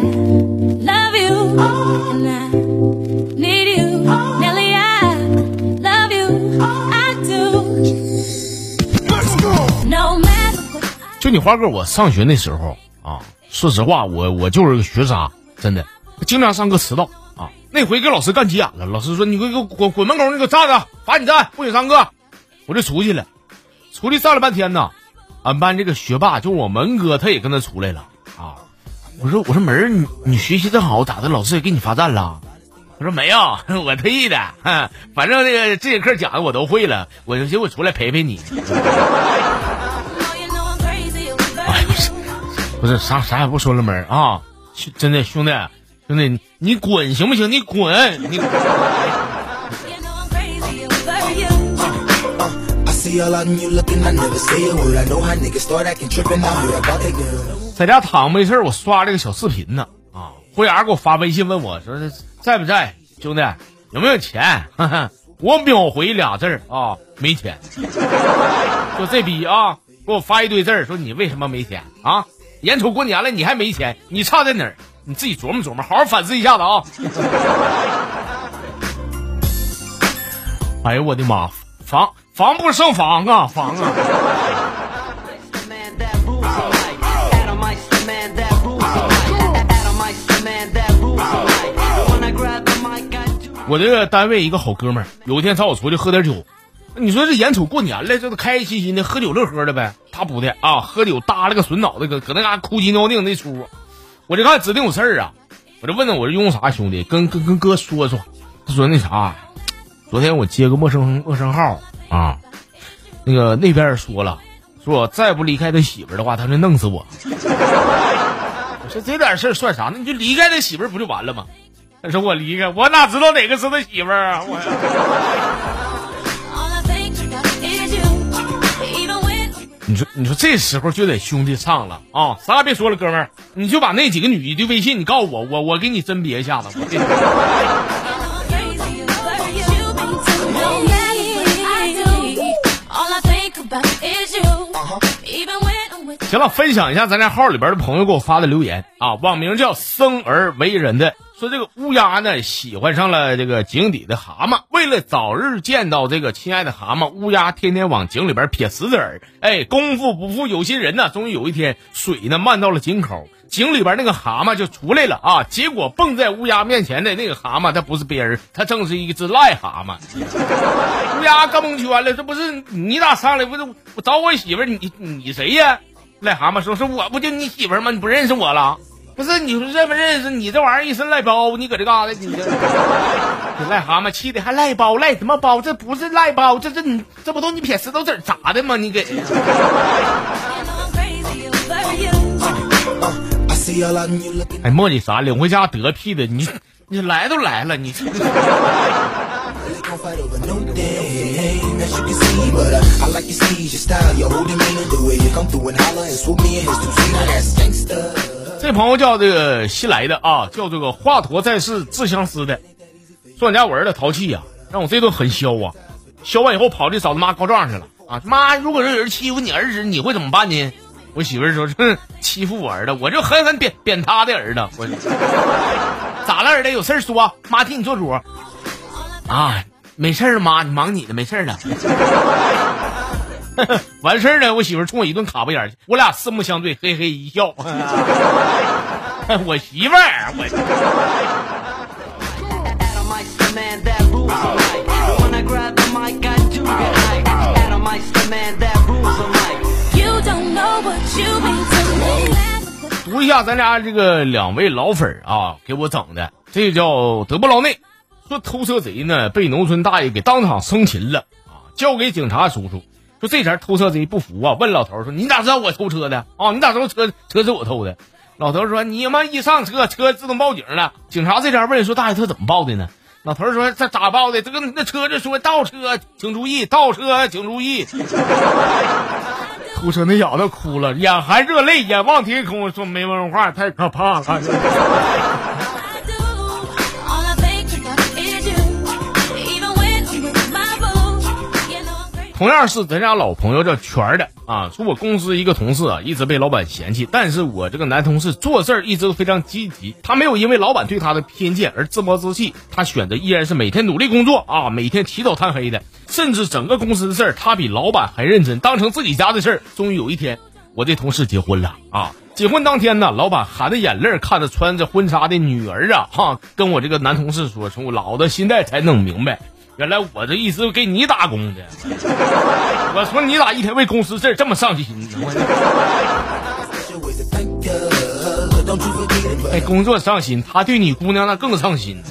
love you, and I need you, Nelly. I love you, I do. No matter what. 就你花哥，我上学那时候啊，说实话，我我就是个学渣，真的，经常上课迟到啊。那回给老师干急眼了，老师说你给我滚滚门口，你给我站着，罚你站，不许上课。我就出去了，出去站了半天呢。俺班这个学霸，就我门哥，他也跟他出来了啊。我说我说门儿，你你学习真好，咋的？老师也给你罚站了？他说没有，我特意的，哼反正这个这节课讲的我都会了，我就寻思我出来陪陪你。Oh, 不是，不是啥啥也不说了门儿啊！兄真的兄弟兄弟，你你滚行不行？你滚！你在家躺没事我刷了个小视频呢啊胡牙给我发微信问我说在不在兄弟有没有钱？我秒回俩字儿啊没钱。就这逼啊给我发一堆字儿说你为什么没钱？啊眼瞅过年了你还没钱你差在哪儿？你自己琢磨琢磨好好反思一下子啊。哎呦我的妈防防不胜防啊防啊。我这个单位一个好哥们儿，有一天找我出去喝点酒，你说这眼瞅过年了，这都开开心心的喝酒乐呵的呗。他不的啊，喝酒耷拉个损脑袋，搁搁那嘎哭鸡尿腚那出。我这看指定有事儿啊，我就问他我这用啥兄弟，跟跟跟哥说说。他说那啥，昨天我接个陌生陌生号啊，那个那边说了，说我再不离开他媳妇儿的话，他就弄死我。我说这点事儿算啥？那你就离开他媳妇儿不就完了吗？他说：“我离开，我哪知道哪个是他媳妇儿啊？” 我。你说，你说这时候就得兄弟唱了啊！啥也别说了，哥们儿，你就把那几个女的微信，你告诉我，我我给你甄别一下子。行了，分享一下咱家号里边的朋友给我发的留言啊，网名叫“生而为人”的。说这个乌鸦呢喜欢上了这个井底的蛤蟆，为了早日见到这个亲爱的蛤蟆，乌鸦天天往井里边撇石子儿。哎，功夫不负有心人呐，终于有一天水呢漫到了井口，井里边那个蛤蟆就出来了啊，结果蹦在乌鸦面前的那个蛤蟆，它不是别人，它正是一只癞蛤蟆。乌鸦更蒙圈了，这不是你咋上来？不是我找我媳妇儿，你你谁呀？癞蛤蟆说：“是我不就你媳妇儿吗？你不认识我了？不是你说认不认识？你这玩意儿一身赖包，你搁这干啥呢？你这这癞蛤蟆气的还赖包赖什么包？这不是赖包，这这你这不都你撇石头子砸的吗？你给. 哎磨叽啥？领回家得屁的！你你来都来了，你 这朋友叫这个新来的啊，叫这个华佗在世自相思的，说俺家我儿子淘气呀、让我这顿狠削啊，削完以后跑去找他妈告状去了啊！妈，如果说有人欺负你儿子，你会怎么办呢？我媳妇儿说：“哼，欺负我儿子，我就狠狠扁扁他的儿子。我咋了，儿子？有事说，妈替你做主。啊，没事儿，妈，你忙你的，没事儿了。完事儿呢，我媳妇儿冲我一顿卡巴眼去，我俩四目相对，嘿嘿一笑。我媳妇儿，我。读一下咱家这个两位老粉啊，给我整的，这叫德布劳内，说偷车贼呢被农村大爷给当场生擒了啊，交给警察叔叔。说这前偷车贼不服啊，问老头说：“你咋知道我偷车的啊？你咋知道车车是我偷的？”老头说：“你妈一上车，车自动报警了。”警察这边问说：“大爷，他怎么报的呢？”老头说：“这咋报的？这个那车就说倒车，请注意，倒车，请注意。”偷车那小子哭了，眼含热泪，眼望天空，说没文化，太可怕了。同样是咱家老朋友叫全的啊，说我公司一个同事啊，一直被老板嫌弃，但是我这个男同事做事儿一直都非常积极，他没有因为老板对他的偏见而自暴自弃，他选择依然是每天努力工作啊，每天起早贪黑的，甚至整个公司的事儿他比老板还认真，当成自己家的事儿。终于有一天，我这同事结婚了啊。结婚当天呢，老板含着眼泪看着穿着婚纱的女儿啊，哈，跟我这个男同事说：“说我老子现在才弄明白，原来我这意思给你打工的。我说你咋一天为公司事这么上心呢？哎，工作上心，他对你姑娘那更上心。